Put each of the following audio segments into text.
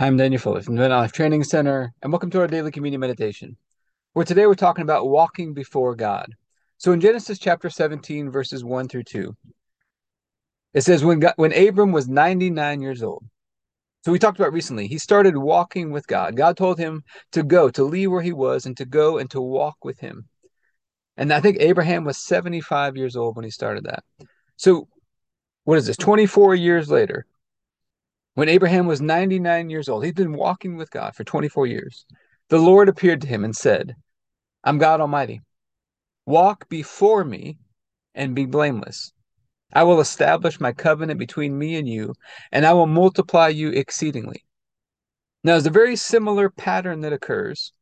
I'm Daniel Fuller from the Life Training Center, and welcome to our daily communion meditation. Where today we're talking about walking before God. So in Genesis chapter 17, verses 1 through 2, it says, When, God, when Abram was 99 years old, so we talked about recently, he started walking with God. God told him to go, to leave where he was, and to go and to walk with him. And I think Abraham was 75 years old when he started that. So what is this? 24 years later, when Abraham was 99 years old, he'd been walking with God for 24 years. The Lord appeared to him and said, I'm God Almighty. Walk before me and be blameless. I will establish my covenant between me and you, and I will multiply you exceedingly. Now, there's a very similar pattern that occurs.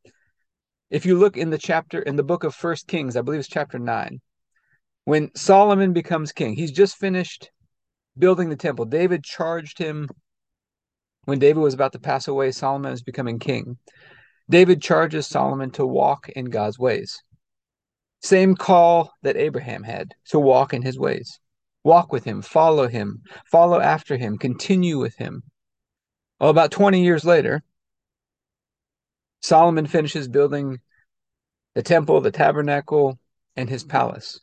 If you look in the chapter, in the book of First Kings, I believe it's chapter 9, when Solomon becomes king, he's just finished building the temple. David charged him when David was about to pass away, Solomon is becoming king. David charges Solomon to walk in God's ways. Same call that Abraham had to walk in his ways. Walk with him, follow him, follow after him, continue with him. Well, about 20 years later, Solomon finishes building the temple, the tabernacle, and his palace.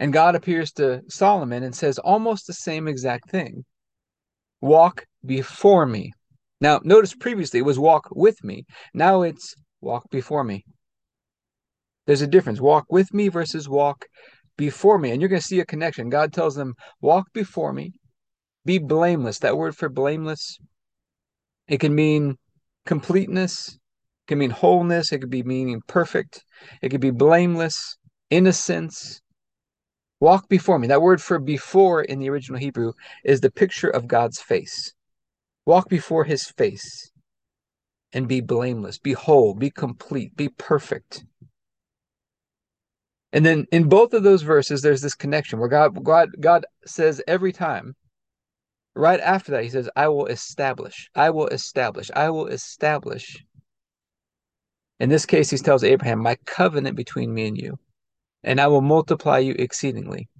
And God appears to Solomon and says almost the same exact thing walk before me. Now, notice previously it was walk with me. Now it's walk before me. There's a difference. Walk with me versus walk before me. And you're going to see a connection. God tells them, walk before me, be blameless. That word for blameless, it can mean completeness, it can mean wholeness, it could be meaning perfect, it could be blameless, innocence, Walk before me. That word for before in the original Hebrew is the picture of God's face. Walk before his face and be blameless, be whole, be complete, be perfect. And then in both of those verses, there's this connection where God, God, God says every time, right after that, he says, I will establish, I will establish, I will establish. In this case, he tells Abraham, my covenant between me and you and I will multiply you exceedingly.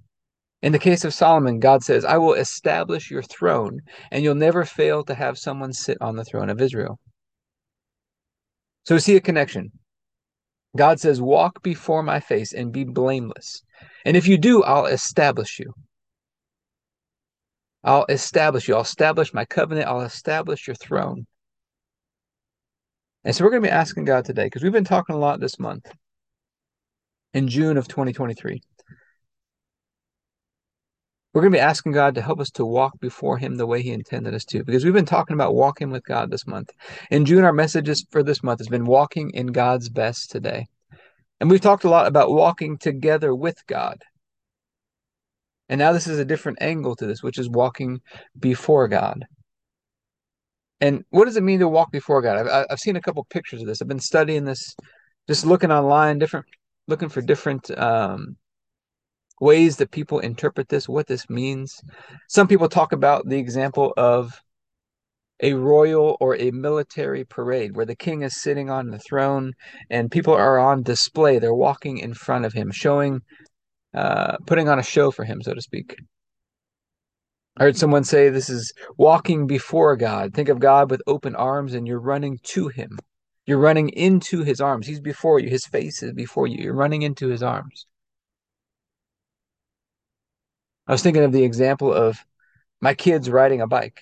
In the case of Solomon, God says, I will establish your throne, and you'll never fail to have someone sit on the throne of Israel. So see a connection. God says, Walk before my face and be blameless. And if you do, I'll establish you. I'll establish you. I'll establish my covenant. I'll establish your throne. And so we're going to be asking God today, because we've been talking a lot this month in June of 2023. We're going to be asking God to help us to walk before Him the way He intended us to, because we've been talking about walking with God this month. In June, our messages for this month has been walking in God's best today. And we've talked a lot about walking together with God. And now this is a different angle to this, which is walking before God. And what does it mean to walk before God? I've, I've seen a couple pictures of this. I've been studying this, just looking online, different looking for different um, ways that people interpret this, what this means. Some people talk about the example of a royal or a military parade where the king is sitting on the throne and people are on display. They're walking in front of him, showing, uh, putting on a show for him, so to speak. I heard someone say this is walking before God. Think of God with open arms and you're running to him. You're running into his arms. He's before you. His face is before you. You're running into his arms. I was thinking of the example of my kids riding a bike.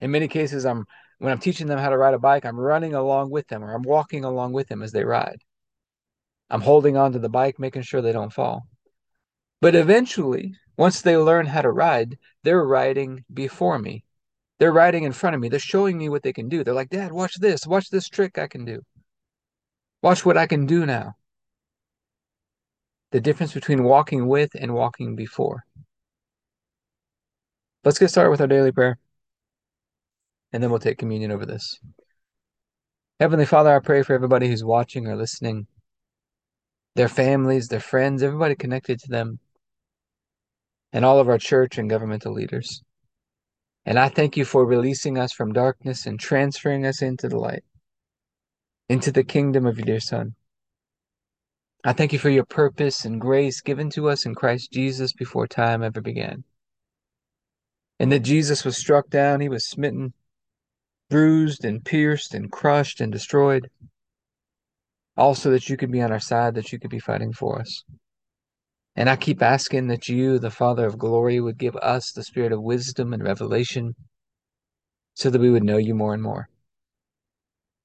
In many cases, I'm when I'm teaching them how to ride a bike, I'm running along with them or I'm walking along with them as they ride. I'm holding on to the bike, making sure they don't fall. But eventually, once they learn how to ride, they're riding before me. They're riding in front of me. They're showing me what they can do. They're like, Dad, watch this. Watch this trick I can do. Watch what I can do now. The difference between walking with and walking before. Let's get started with our daily prayer. And then we'll take communion over this. Heavenly Father, I pray for everybody who's watching or listening, their families, their friends, everybody connected to them, and all of our church and governmental leaders. And I thank you for releasing us from darkness and transferring us into the light, into the kingdom of your dear Son. I thank you for your purpose and grace given to us in Christ Jesus before time ever began. And that Jesus was struck down, he was smitten, bruised and pierced and crushed and destroyed, also that you could be on our side, that you could be fighting for us. And I keep asking that you, the Father of glory, would give us the spirit of wisdom and revelation so that we would know you more and more.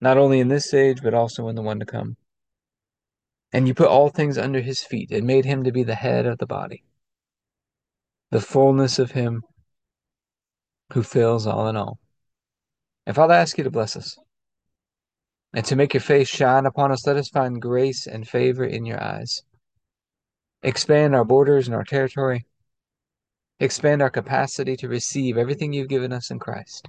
not only in this age, but also in the one to come. And you put all things under his feet and made him to be the head of the body, the fullness of him who fills all in all. And Father, I ask you to bless us and to make your face shine upon us. Let us find grace and favor in your eyes. Expand our borders and our territory. Expand our capacity to receive everything you've given us in Christ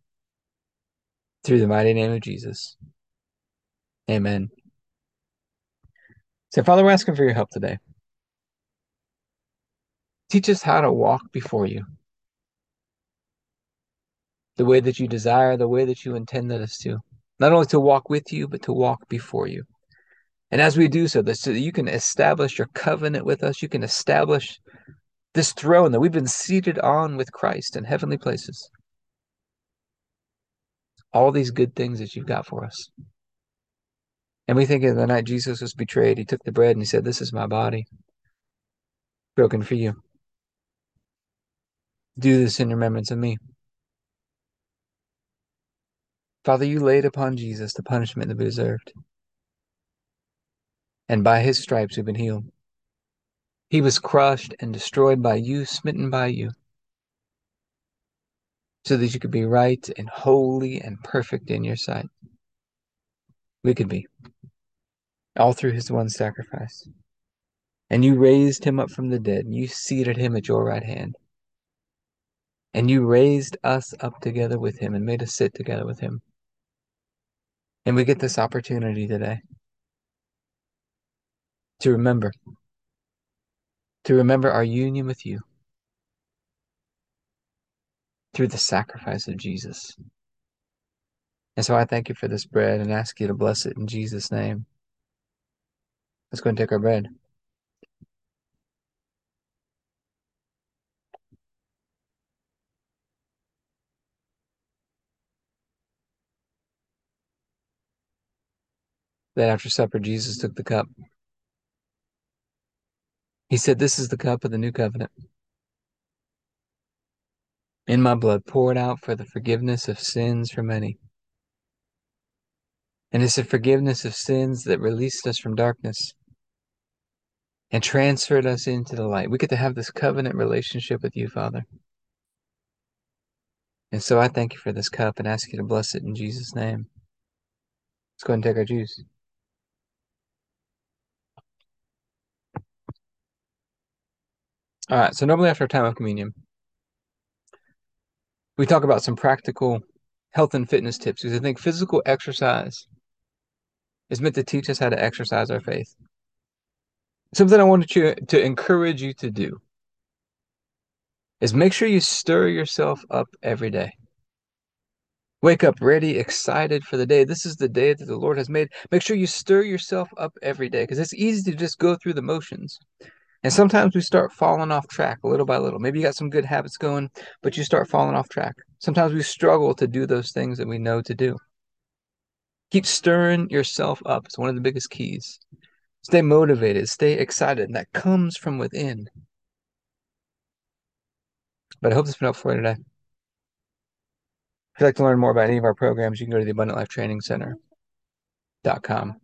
Through the mighty name of Jesus. Amen. So, Father, we're asking for your help today. Teach us how to walk before you the way that you desire, the way that you intended us to. Not only to walk with you, but to walk before you. And as we do so, that so that you can establish your covenant with us, you can establish this throne that we've been seated on with Christ in heavenly places. All these good things that you've got for us. And we think of the night Jesus was betrayed, he took the bread and he said, This is my body, broken for you. Do this in remembrance of me. Father, you laid upon Jesus the punishment that we deserved. And by his stripes we've been healed. He was crushed and destroyed by you, smitten by you, so that you could be right and holy and perfect in your sight. We could be, all through his one sacrifice. And you raised him up from the dead, and you seated him at your right hand. And you raised us up together with him and made us sit together with him. And we get this opportunity today to remember to remember our union with you through the sacrifice of Jesus. And so I thank you for this bread and ask you to bless it in Jesus' name. Let's go and take our bread. Then after supper, Jesus took the cup. He said, This is the cup of the new covenant in my blood, poured out for the forgiveness of sins for many. And it's the forgiveness of sins that released us from darkness and transferred us into the light. We get to have this covenant relationship with you, Father. And so I thank you for this cup and ask you to bless it in Jesus' name. Let's go and take our juice. All right, so normally after a time of communion, we talk about some practical health and fitness tips because I think physical exercise is meant to teach us how to exercise our faith. Something I wanted you to encourage you to do is make sure you stir yourself up every day. Wake up ready, excited for the day. This is the day that the Lord has made. Make sure you stir yourself up every day because it's easy to just go through the motions. And sometimes we start falling off track little by little. Maybe you got some good habits going, but you start falling off track. Sometimes we struggle to do those things that we know to do. Keep stirring yourself up. It's one of the biggest keys. Stay motivated, stay excited. And that comes from within. But I hope this been helpful for you today. If you'd like to learn more about any of our programs, you can go to the Abundant Life Training Center.com.